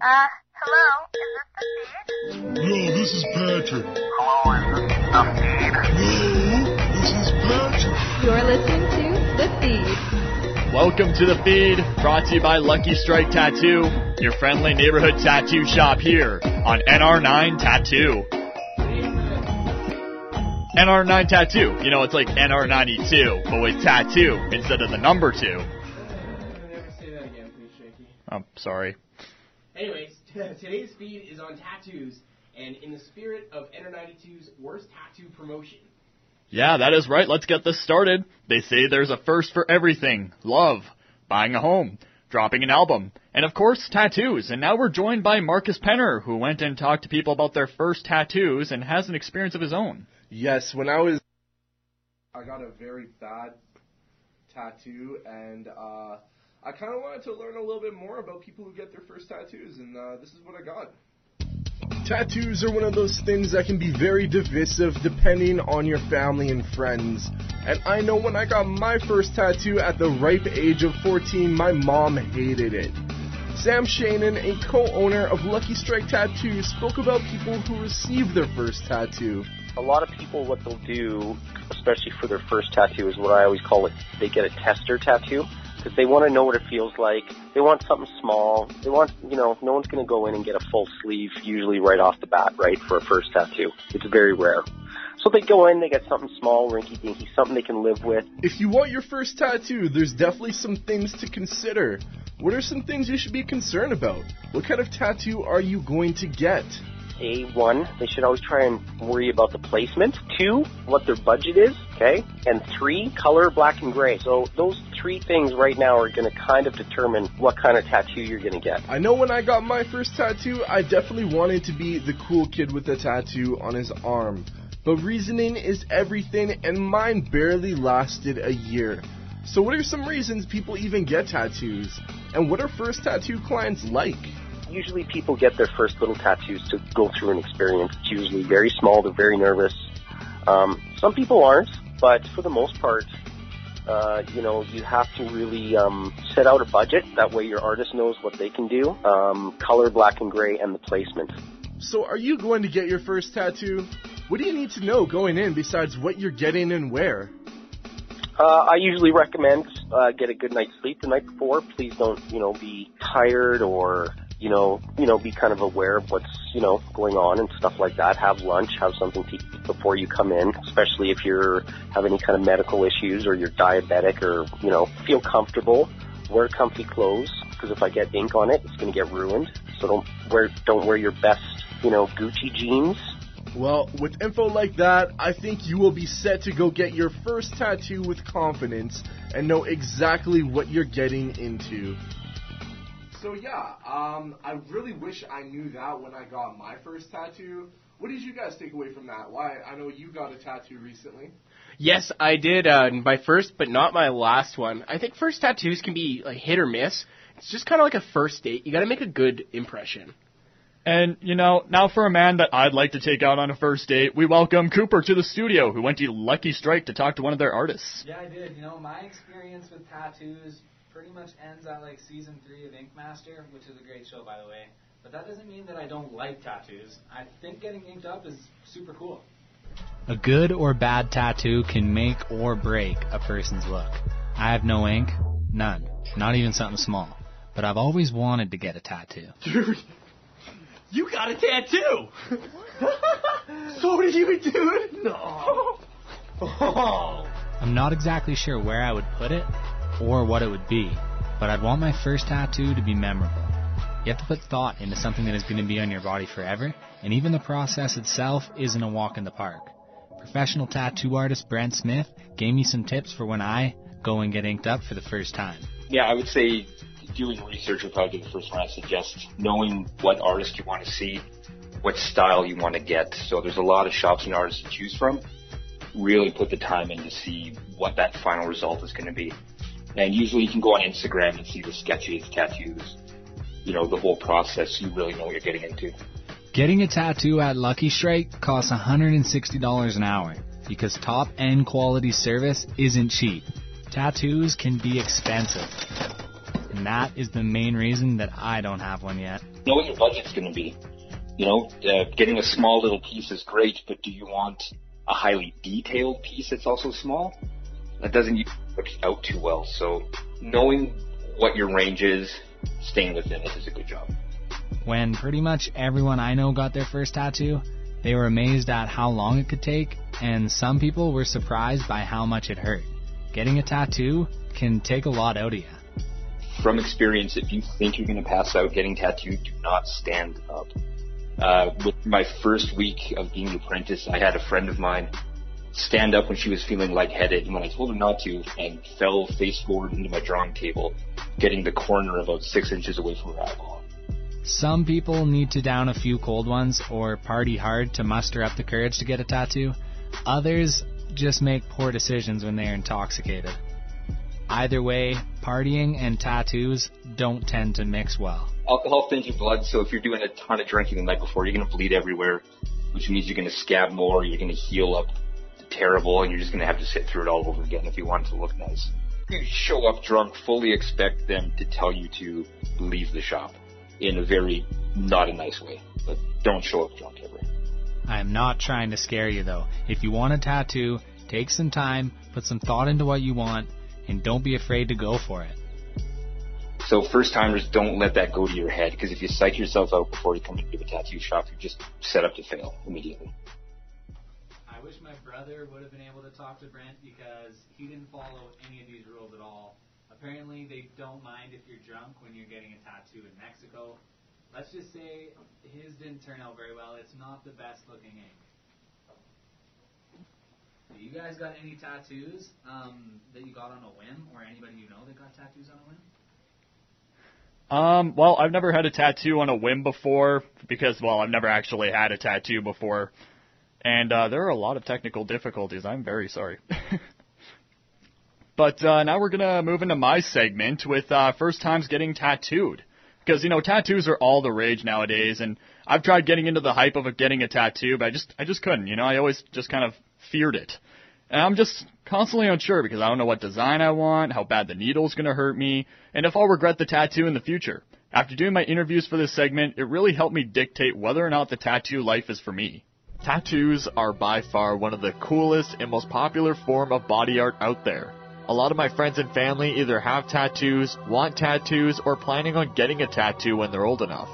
Uh, hello, is this the feed? No, this is Patrick. Hello, is this the feed? No, this is Patrick. You're listening to The Feed. Welcome to the feed, brought to you by Lucky Strike Tattoo, your friendly neighborhood tattoo shop here on NR9 Tattoo. NR9 Tattoo. You know, it's like NR92, but with tattoo instead of the number two. Never say that again, please, Shaky. I'm sorry. Anyways, today's feed is on tattoos, and in the spirit of NR92's worst tattoo promotion. Yeah, that is right. Let's get this started. They say there's a first for everything. Love, buying a home, dropping an album, and of course, tattoos. And now we're joined by Marcus Penner, who went and talked to people about their first tattoos and has an experience of his own. Yes, when I was, I got a very bad tattoo, and uh, I kind of wanted to learn a little bit more about people who get their first tattoos, and uh, this is what I got. Tattoos are one of those things that can be very divisive depending on your family and friends. And I know when I got my first tattoo at the ripe age of 14, my mom hated it. Sam Shannon, a co-owner of Lucky Strike Tattoos, spoke about people who receive their first tattoo. a lot of people what they'll do, especially for their first tattoo, is what I always call it. They get a tester tattoo because they want to know what it feels like. They want something small. They want, you know, no one's going to go in and get a full sleeve usually right off the bat, right, for a first tattoo. It's very rare. So they go in, they get something small, rinky dinky, something they can live with. If you want your first tattoo, there's definitely some things to consider. What are some things you should be concerned about? What kind of tattoo are you going to get? A one, they should always try and worry about the placement. Two, what their budget is, okay? And three, color black and gray. So those three things right now are going to kind of determine what kind of tattoo you're going to get. I know when I got my first tattoo, I definitely wanted to be the cool kid with a tattoo on his arm. But reasoning is everything, and mine barely lasted a year. So, what are some reasons people even get tattoos? And what are first tattoo clients like? Usually people get their first little tattoos to go through an experience. It's usually very small, they're very nervous. Um, some people aren't, but for the most part, uh, you know, you have to really um, set out a budget. That way your artist knows what they can do. Um, color, black and gray, and the placement. So, are you going to get your first tattoo? What do you need to know going in besides what you're getting and where? Uh, I usually recommend uh, get a good night's sleep the night before. Please don't, you know, be tired or you know, you know, be kind of aware of what's you know going on and stuff like that. Have lunch, have something to eat before you come in, especially if you're have any kind of medical issues or you're diabetic or you know, feel comfortable. Wear comfy clothes because if I get ink on it, it's going to get ruined. So don't wear don't wear your best, you know, Gucci jeans. Well, with info like that, I think you will be set to go get your first tattoo with confidence and know exactly what you're getting into. So yeah, um, I really wish I knew that when I got my first tattoo. What did you guys take away from that? Why? I know you got a tattoo recently. Yes, I did uh, my first, but not my last one. I think first tattoos can be like hit or miss. It's just kind of like a first date. You got to make a good impression. And, you know, now for a man that I'd like to take out on a first date, we welcome Cooper to the studio, who went to Lucky Strike to talk to one of their artists. Yeah, I did. You know, my experience with tattoos pretty much ends at like season three of Ink Master, which is a great show, by the way. But that doesn't mean that I don't like tattoos. I think getting inked up is super cool. A good or bad tattoo can make or break a person's look. I have no ink, none, not even something small. But I've always wanted to get a tattoo. Dude, you got a tattoo. so did you, dude? No. Oh. I'm not exactly sure where I would put it or what it would be, but I'd want my first tattoo to be memorable. You have to put thought into something that is going to be on your body forever, and even the process itself isn't a walk in the park. Professional tattoo artist Brent Smith gave me some tips for when I go and get inked up for the first time. Yeah, I would say doing research would probably be the first one I suggest. Knowing what artist you want to see, what style you want to get. So there's a lot of shops and artists to choose from. Really put the time in to see what that final result is going to be. And usually you can go on Instagram and see the sketchiest tattoos. You know, the whole process. You really know what you're getting into. Getting a tattoo at Lucky Strike costs $160 an hour because top end quality service isn't cheap. Tattoos can be expensive. And that is the main reason that I don't have one yet. know what your budget's going to be. You know, uh, getting a small little piece is great, but do you want a highly detailed piece that's also small? That doesn't work out too well. So knowing what your range is, staying within it is a good job. When pretty much everyone I know got their first tattoo, they were amazed at how long it could take, and some people were surprised by how much it hurt. Getting a tattoo can take a lot out of you. From experience, if you think you're going to pass out getting tattooed, do not stand up. Uh, with my first week of being an apprentice, I had a friend of mine stand up when she was feeling lightheaded, and when I told her not to, and fell face forward into my drawing table, getting the corner about six inches away from her eyeball. Some people need to down a few cold ones or party hard to muster up the courage to get a tattoo. Others just make poor decisions when they are intoxicated. Either way, partying and tattoos don't tend to mix well. Alcohol thins your blood, so if you're doing a ton of drinking the night before, you're going to bleed everywhere, which means you're going to scab more, you're going to heal up terrible, and you're just going to have to sit through it all over again if you want it to look nice. You show up drunk, fully expect them to tell you to leave the shop in a very not a nice way, but don't show up drunk ever. I am not trying to scare you though. If you want a tattoo, take some time, put some thought into what you want, and don't be afraid to go for it. So first timers, don't let that go to your head because if you psych yourself out before you come into the tattoo shop, you're just set up to fail immediately. Brother would have been able to talk to Brent because he didn't follow any of these rules at all. Apparently, they don't mind if you're drunk when you're getting a tattoo in Mexico. Let's just say his didn't turn out very well. It's not the best looking ink. You guys got any tattoos um, that you got on a whim, or anybody you know that got tattoos on a whim? Um, well, I've never had a tattoo on a whim before because, well, I've never actually had a tattoo before. And uh, there are a lot of technical difficulties. I'm very sorry. but uh, now we're going to move into my segment with uh, first times getting tattooed. Because, you know, tattoos are all the rage nowadays. And I've tried getting into the hype of getting a tattoo, but I just, I just couldn't. You know, I always just kind of feared it. And I'm just constantly unsure because I don't know what design I want, how bad the needle's to hurt me, and if I'll regret the tattoo in the future. After doing my interviews for this segment, it really helped me dictate whether or not the tattoo life is for me. Tattoos are by far one of the coolest and most popular form of body art out there. A lot of my friends and family either have tattoos, want tattoos, or planning on getting a tattoo when they're old enough.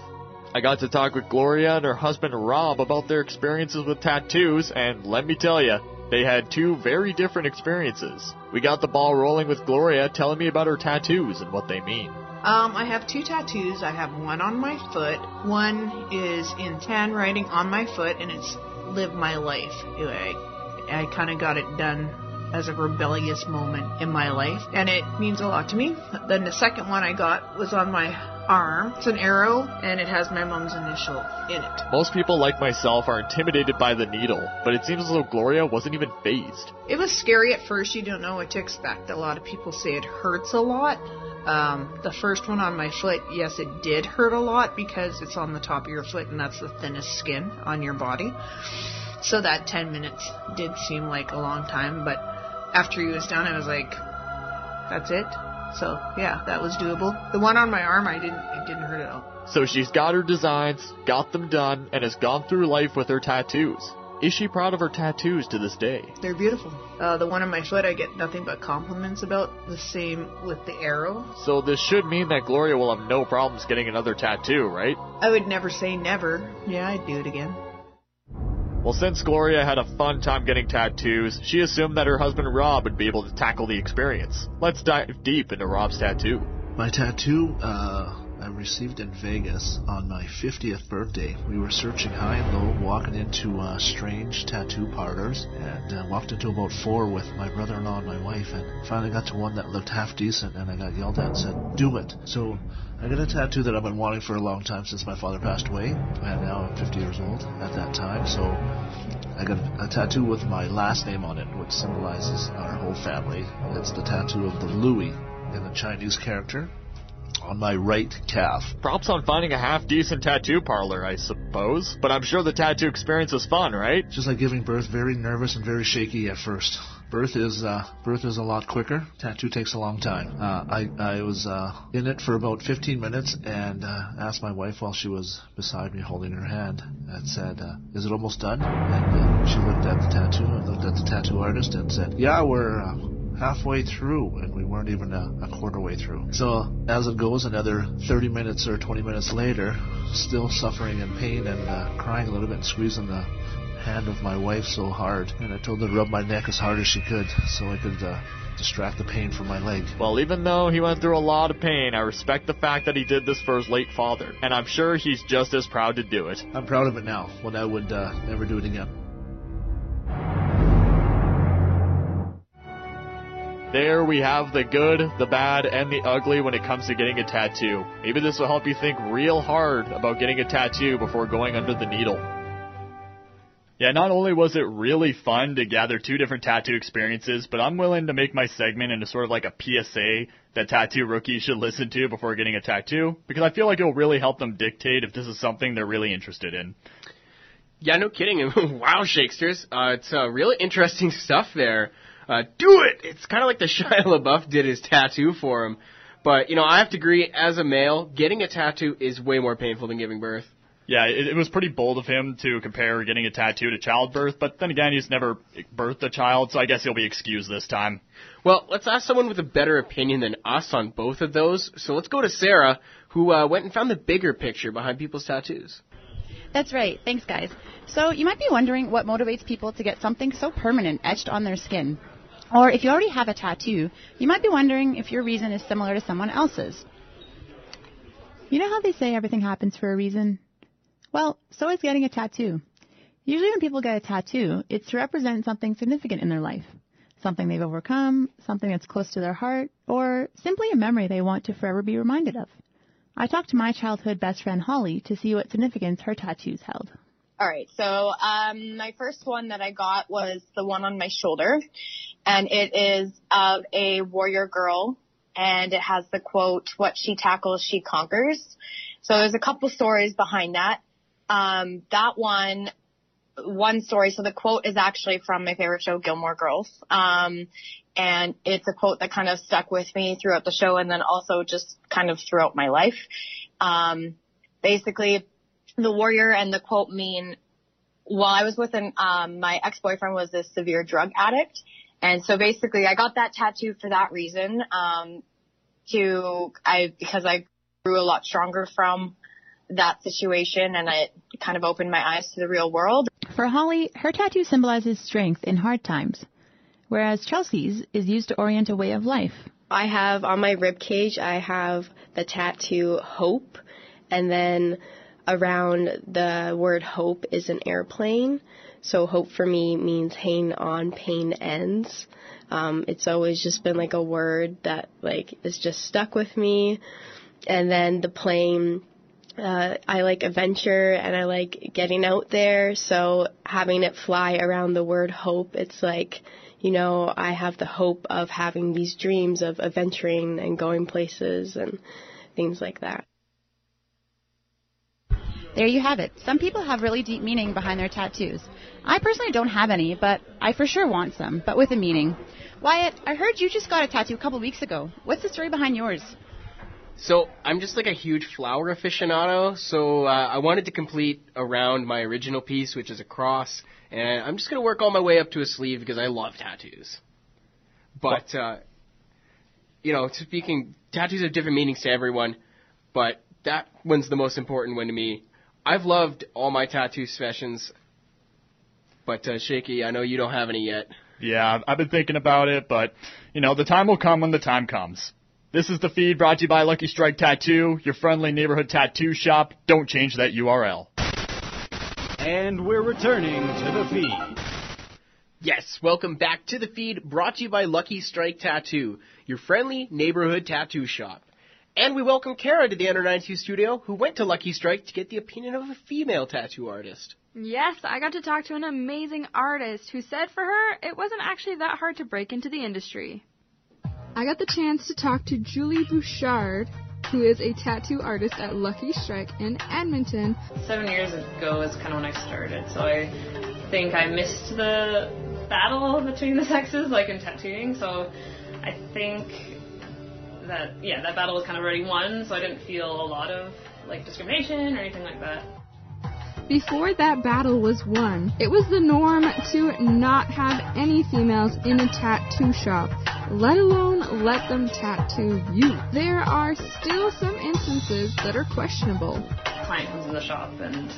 I got to talk with Gloria and her husband Rob about their experiences with tattoos, and let me tell you, they had two very different experiences. We got the ball rolling with Gloria telling me about her tattoos and what they mean. Um, I have two tattoos. I have one on my foot. One is in tan writing on my foot, and it's "Live My Life." I, I kind of got it done as a rebellious moment in my life, and it means a lot to me. Then the second one I got was on my arm. It's an arrow, and it has my mom's initial in it. Most people like myself are intimidated by the needle, but it seems as though Gloria wasn't even phased. It was scary at first. You don't know what to expect. A lot of people say it hurts a lot. Um, the first one on my foot, yes, it did hurt a lot because it's on the top of your foot and that's the thinnest skin on your body. So that 10 minutes did seem like a long time, but after he was done, I was like, that's it. So yeah, that was doable. The one on my arm, I didn't, it didn't hurt at all. So she's got her designs, got them done, and has gone through life with her tattoos. Is she proud of her tattoos to this day? They're beautiful. Uh, the one on my foot, I get nothing but compliments about. The same with the arrow. So this should mean that Gloria will have no problems getting another tattoo, right? I would never say never. Yeah, I'd do it again. Well, since Gloria had a fun time getting tattoos, she assumed that her husband Rob would be able to tackle the experience. Let's dive deep into Rob's tattoo. My tattoo, uh, I received in Vegas on my 50th birthday. We were searching high and low, walking into uh, strange tattoo parlors, and uh, walked into about four with my brother-in-law and my wife, and finally got to one that looked half decent, and I got yelled at and said, "Do it." So I got a tattoo that I've been wanting for a long time since my father passed away, and now I'm 50 years old at that time. So I got a, a tattoo with my last name on it, which symbolizes our whole family. It's the tattoo of the Louis in the Chinese character on my right calf. Props on finding a half decent tattoo parlor, I suppose. But I'm sure the tattoo experience was fun, right? Just like giving birth, very nervous and very shaky at first. Birth is uh, birth is a lot quicker. Tattoo takes a long time. Uh, I I was uh, in it for about 15 minutes and uh, asked my wife while she was beside me holding her hand and said, uh, "Is it almost done?" And uh, she looked at the tattoo and looked at the tattoo artist and said, "Yeah, we're." Halfway through and we weren't even a, a quarter way through. So as it goes, another 30 minutes or 20 minutes later, still suffering in pain and uh, crying a little bit and squeezing the hand of my wife so hard. And I told her to rub my neck as hard as she could so I could uh, distract the pain from my leg. Well, even though he went through a lot of pain, I respect the fact that he did this for his late father, and I'm sure he's just as proud to do it. I'm proud of it now, when I would uh, never do it again. There we have the good, the bad, and the ugly when it comes to getting a tattoo. Maybe this will help you think real hard about getting a tattoo before going under the needle. Yeah, not only was it really fun to gather two different tattoo experiences, but I'm willing to make my segment into sort of like a PSA that tattoo rookies should listen to before getting a tattoo, because I feel like it'll really help them dictate if this is something they're really interested in. Yeah, no kidding. wow, Shakesters. Uh, it's uh, really interesting stuff there. Uh, do it! It's kind of like the Shia LaBeouf did his tattoo for him. But, you know, I have to agree, as a male, getting a tattoo is way more painful than giving birth. Yeah, it, it was pretty bold of him to compare getting a tattoo to childbirth, but then again, he's never birthed a child, so I guess he'll be excused this time. Well, let's ask someone with a better opinion than us on both of those. So let's go to Sarah, who uh, went and found the bigger picture behind people's tattoos. That's right. Thanks, guys. So you might be wondering what motivates people to get something so permanent etched on their skin. Or if you already have a tattoo, you might be wondering if your reason is similar to someone else's. You know how they say everything happens for a reason? Well, so is getting a tattoo. Usually when people get a tattoo, it's to represent something significant in their life. Something they've overcome, something that's close to their heart, or simply a memory they want to forever be reminded of. I talked to my childhood best friend Holly to see what significance her tattoos held. All right, so um, my first one that I got was the one on my shoulder, and it is of a warrior girl, and it has the quote, "What she tackles, she conquers." So there's a couple stories behind that. Um, that one, one story. So the quote is actually from my favorite show, Gilmore Girls, um, and it's a quote that kind of stuck with me throughout the show, and then also just kind of throughout my life. Um, basically the warrior and the quote mean while I was with an um my ex-boyfriend was a severe drug addict and so basically I got that tattoo for that reason um to I because I grew a lot stronger from that situation and it kind of opened my eyes to the real world. For Holly, her tattoo symbolizes strength in hard times, whereas Chelsea's is used to orient a way of life. I have on my rib cage I have the tattoo hope and then around the word hope is an airplane. So hope for me means hang on, pain ends. Um, it's always just been like a word that like is just stuck with me. And then the plane, uh, I like adventure and I like getting out there. So having it fly around the word hope, it's like, you know, I have the hope of having these dreams of adventuring and going places and things like that. There you have it. Some people have really deep meaning behind their tattoos. I personally don't have any, but I for sure want some, but with a meaning. Wyatt, I heard you just got a tattoo a couple weeks ago. What's the story behind yours? So I'm just like a huge flower aficionado, so uh, I wanted to complete around my original piece, which is a cross, and I'm just gonna work all my way up to a sleeve because I love tattoos. But uh, you know, speaking, tattoos have different meanings to everyone, but that one's the most important one to me. I've loved all my tattoo sessions, but uh, Shaky, I know you don't have any yet. Yeah, I've- I've been thinking about it, but, you know, the time will come when the time comes. This is the feed brought to you by Lucky Strike Tattoo, your friendly neighborhood tattoo shop. Don't change that URL. And we're returning to the feed. Yes, welcome back to the feed brought to you by Lucky Strike Tattoo, your friendly neighborhood tattoo shop. And we welcome Kara to the NR92 studio, who went to Lucky Strike to get the opinion of a female tattoo artist. Yes, I got to talk to an amazing artist who said for her it wasn't actually that hard to break into the industry. I got the chance to talk to Julie Bouchard, who is a tattoo artist at Lucky Strike in Edmonton. Seven years ago is kind of when I started, so I think I missed the battle between the sexes, like in tattooing. So I think that yeah, that battle was kind of already won. So I didn't feel a lot of like discrimination or anything like that. Before that battle was won, it was the norm to not have any females in a tattoo shop, let alone let them tattoo you. There are still some instances that are questionable. A client comes in the shop and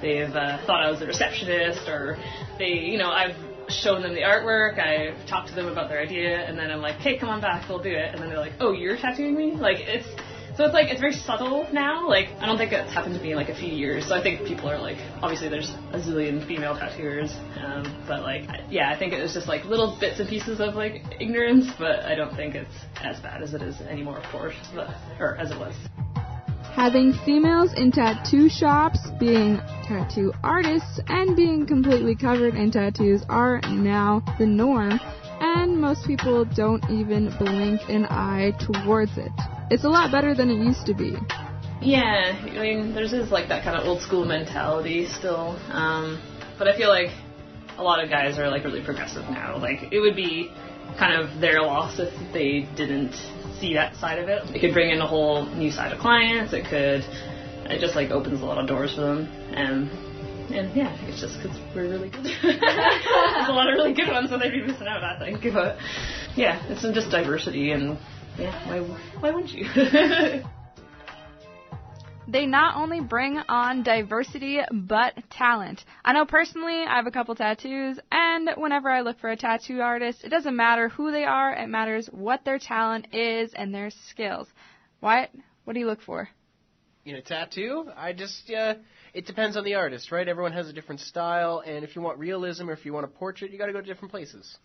they've uh, thought I was a receptionist or they, you know, I've shown them the artwork, I've talked to them about their idea, and then I'm like, hey, come on back, we'll do it. And then they're like, oh, you're tattooing me? Like, it's, so it's like, it's very subtle now. Like, I don't think it's happened to me in like a few years. So I think people are like, obviously there's a zillion female tattooers, um, but like, yeah, I think it was just like little bits and pieces of like ignorance, but I don't think it's as bad as it is anymore, of course, but, or as it was. Having females in tattoo shops, being tattoo artists, and being completely covered in tattoos are now the norm, and most people don't even blink an eye towards it. It's a lot better than it used to be. Yeah, I mean, there's is like that kind of old school mentality still, um, but I feel like a lot of guys are like really progressive now. Like it would be kind of their loss if they didn't see that side of it. It could bring in a whole new side of clients. It could, it just like opens a lot of doors for them, and and yeah, it's just because we're really good. There's a lot of really good ones that they'd be missing out. I think, but yeah, it's just diversity and yeah, why why wouldn't you? They not only bring on diversity, but talent. I know personally, I have a couple tattoos, and whenever I look for a tattoo artist, it doesn't matter who they are, it matters what their talent is and their skills. Wyatt, what do you look for? You know, tattoo? I just, uh, it depends on the artist, right? Everyone has a different style, and if you want realism or if you want a portrait, you gotta go to different places.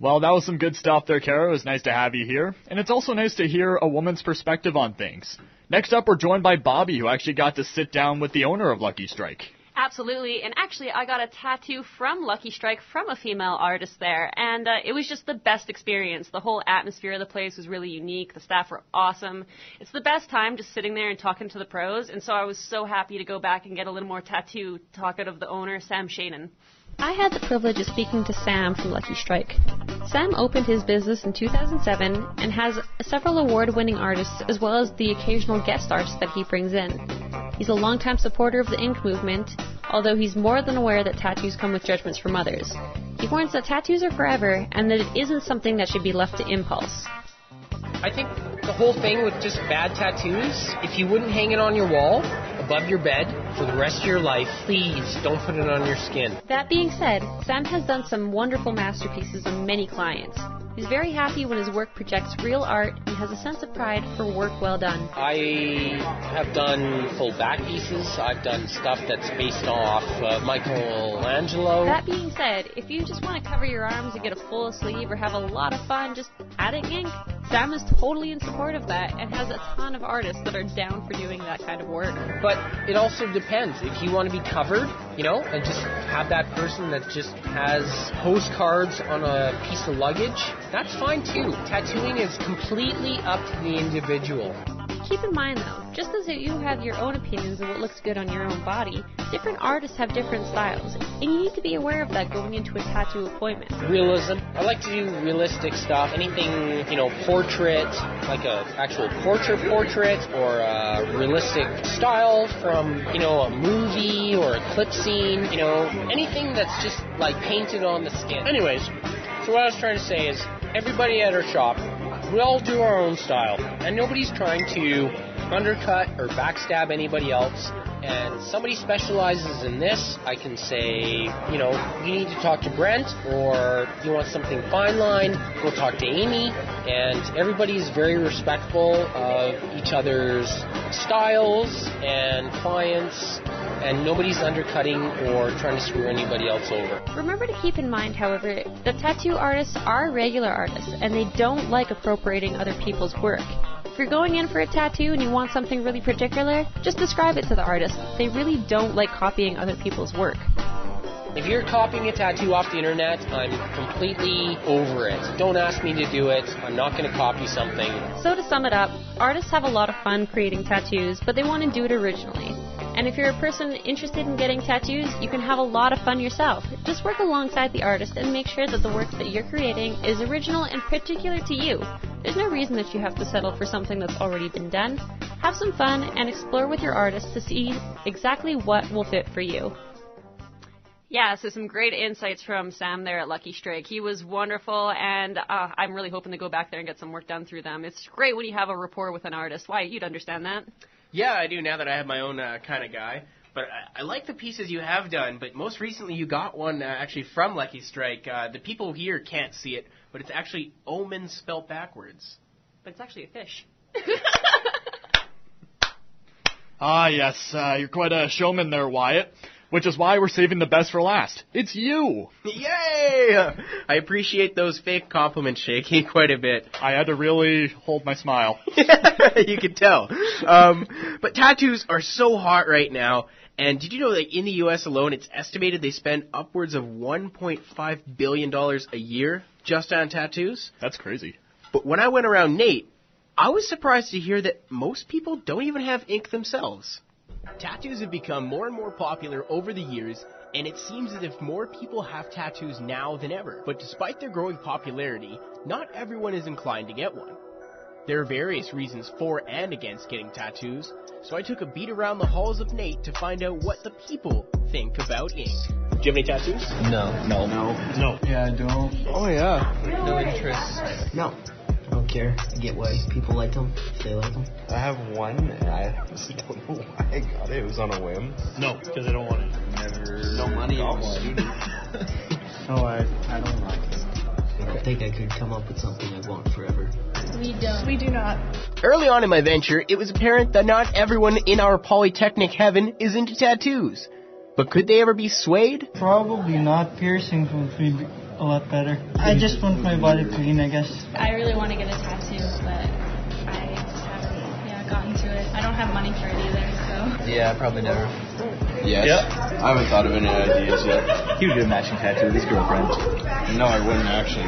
Well, that was some good stuff there, Kara. It was nice to have you here. And it's also nice to hear a woman's perspective on things. Next up, we're joined by Bobby, who actually got to sit down with the owner of Lucky Strike. Absolutely, and actually, I got a tattoo from Lucky Strike from a female artist there, and uh, it was just the best experience. The whole atmosphere of the place was really unique. The staff were awesome. It's the best time just sitting there and talking to the pros, and so I was so happy to go back and get a little more tattoo talk out of the owner, Sam Shannon. I had the privilege of speaking to Sam from Lucky Strike. Sam opened his business in 2007 and has several award winning artists as well as the occasional guest artists that he brings in. He's a longtime supporter of the ink movement, although he's more than aware that tattoos come with judgments from others. He warns that tattoos are forever and that it isn't something that should be left to impulse. I think the whole thing with just bad tattoos, if you wouldn't hang it on your wall, above your bed, for the rest of your life, please don't put it on your skin. That being said, Sam has done some wonderful masterpieces on many clients. He's very happy when his work projects real art and has a sense of pride for work well done. I have done full back pieces. I've done stuff that's based off uh, Michelangelo. That being said, if you just want to cover your arms and get a full sleeve or have a lot of fun just adding ink, Sam is totally in support of that and has a ton of artists that are down for doing that kind of work. But it also depends. If you want to be covered, you know, and just have that person that just has postcards on a piece of luggage, that's fine too. Tattooing is completely up to the individual. Keep in mind though, just as you have your own opinions of what looks good on your own body, different artists have different styles, and you need to be aware of that going into a tattoo appointment. Realism. I like to do realistic stuff. Anything, you know, portrait, like a actual portrait portrait, or a realistic style from, you know, a movie or a clip scene. You know, anything that's just like painted on the skin. Anyways, so what I was trying to say is, everybody at our shop, we all do our own style, and nobody's trying to undercut or backstab anybody else. And somebody specializes in this, I can say, you know, you need to talk to Brent, or you want something fine line, go talk to Amy. And everybody's very respectful of each other's styles and clients, and nobody's undercutting or trying to screw anybody else over. Remember to keep in mind, however, that tattoo artists are regular artists and they don't like appropriating other people's work. If you're going in for a tattoo and you want something really particular, just describe it to the artist. They really don't like copying other people's work. If you're copying a tattoo off the internet, I'm completely over it. Don't ask me to do it. I'm not going to copy something. So to sum it up, artists have a lot of fun creating tattoos, but they want to do it originally. And if you're a person interested in getting tattoos, you can have a lot of fun yourself. Just work alongside the artist and make sure that the work that you're creating is original and particular to you. There's no reason that you have to settle for something that's already been done. Have some fun and explore with your artist to see exactly what will fit for you. Yeah, so some great insights from Sam there at Lucky Strike. He was wonderful, and uh, I'm really hoping to go back there and get some work done through them. It's great when you have a rapport with an artist. Wyatt, you'd understand that. Yeah, I do now that I have my own uh, kind of guy. But I, I like the pieces you have done. But most recently, you got one uh, actually from Lucky Strike. Uh, the people here can't see it, but it's actually omen spelt backwards. But it's actually a fish. Ah, yes, uh, you're quite a showman there, Wyatt. Which is why we're saving the best for last. It's you! Yay! I appreciate those fake compliments, Shaky, quite a bit. I had to really hold my smile. you could tell. Um, but tattoos are so hot right now. And did you know that in the U.S. alone, it's estimated they spend upwards of 1.5 billion dollars a year just on tattoos? That's crazy. But when I went around NAIT, I was surprised to hear that most people don't even have ink themselves. Tattoos have become more and more popular over the years, and it seems as if more people have tattoos now than ever. But despite their growing popularity, not everyone is inclined to get one. There are various reasons for and against getting tattoos, so I took a beat around the halls of NAIT to find out what the people think about ink. Do you have any tattoos? No. No. No. No. Yeah, I don't. Oh yeah. No interest. No. I don't care. I get why people like them, if they like them. I have one, and I honestly don't know why I got it. It was on a whim. No, because I don't want it. Never. No money got in one. No, I, I don't like it. I think I could come up with something I want forever. We don't. We do not. Early on in my venture, it was apparent that not everyone in our polytechnic heaven is into tattoos. But could they ever be swayed? Probably not. Piercings would be a lot better. I just want my body clean, I guess. I really want to get a tattoo, but I just haven't yeah, gotten to it. I don't have money for it either, so. Yeah, probably never. Yes. I haven't thought of any ideas yet. He would do a matching tattoo with his girlfriend. No, I wouldn't actually.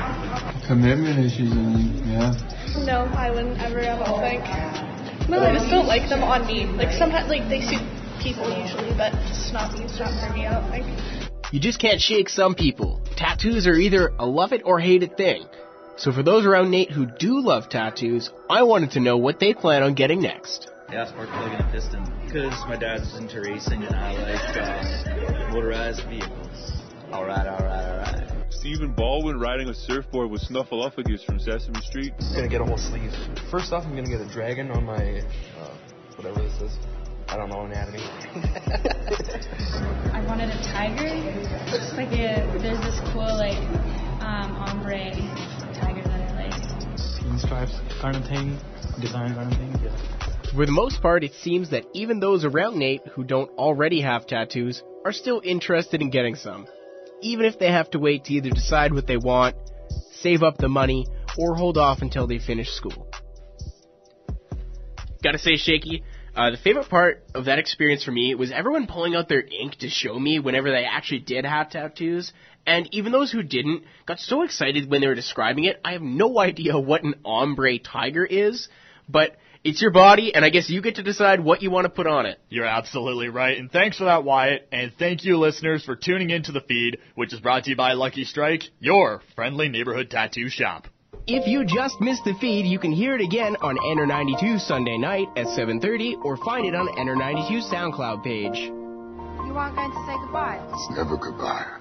Commitment issues, and yeah. No, I wouldn't ever. I don't think. No, I just don't like them on me. Like sometimes, like they suit people usually, but it's not me. It's not for me. I don't think. You just can't shake some people. Tattoos are either a love it or hate it thing. So for those around NAIT who do love tattoos, I wanted to know what they plan on getting next. Yeah, spark plug and a piston. Because my dad's into racing and I like uh, motorized vehicles. Alright, alright, alright. Stephen Baldwin riding a surfboard with Snuffleupagus from Sesame Street. I'm gonna get a whole sleeve. First off, I'm gonna get a dragon on my, uh, whatever this is. I don't know anatomy. I wanted a tiger. Just like a, there's this cool, like, um, ombre tiger that I like. Pinstripes kind of thing, design kind of thing, yeah. For the most part, it seems that even those around NAIT who don't already have tattoos are still interested in getting some. Even if they have to wait to either decide what they want, save up the money, or hold off until they finish school. Gotta say, Shaky, uh, the favorite part of that experience for me was everyone pulling out their ink to show me whenever they actually did have tattoos. And even those who didn't got so excited when they were describing it. I have no idea what an ombre tiger is, but it's your body, and I guess you get to decide what you want to put on it. You're absolutely right, and thanks for that, Wyatt. And thank you, listeners, for tuning into the feed, which is brought to you by Lucky Strike, your friendly neighborhood tattoo shop. If you just missed the feed, you can hear it again on NR92 Sunday night at 7:30 or find it on NR92 SoundCloud page. You aren't going to say goodbye? It's never goodbye.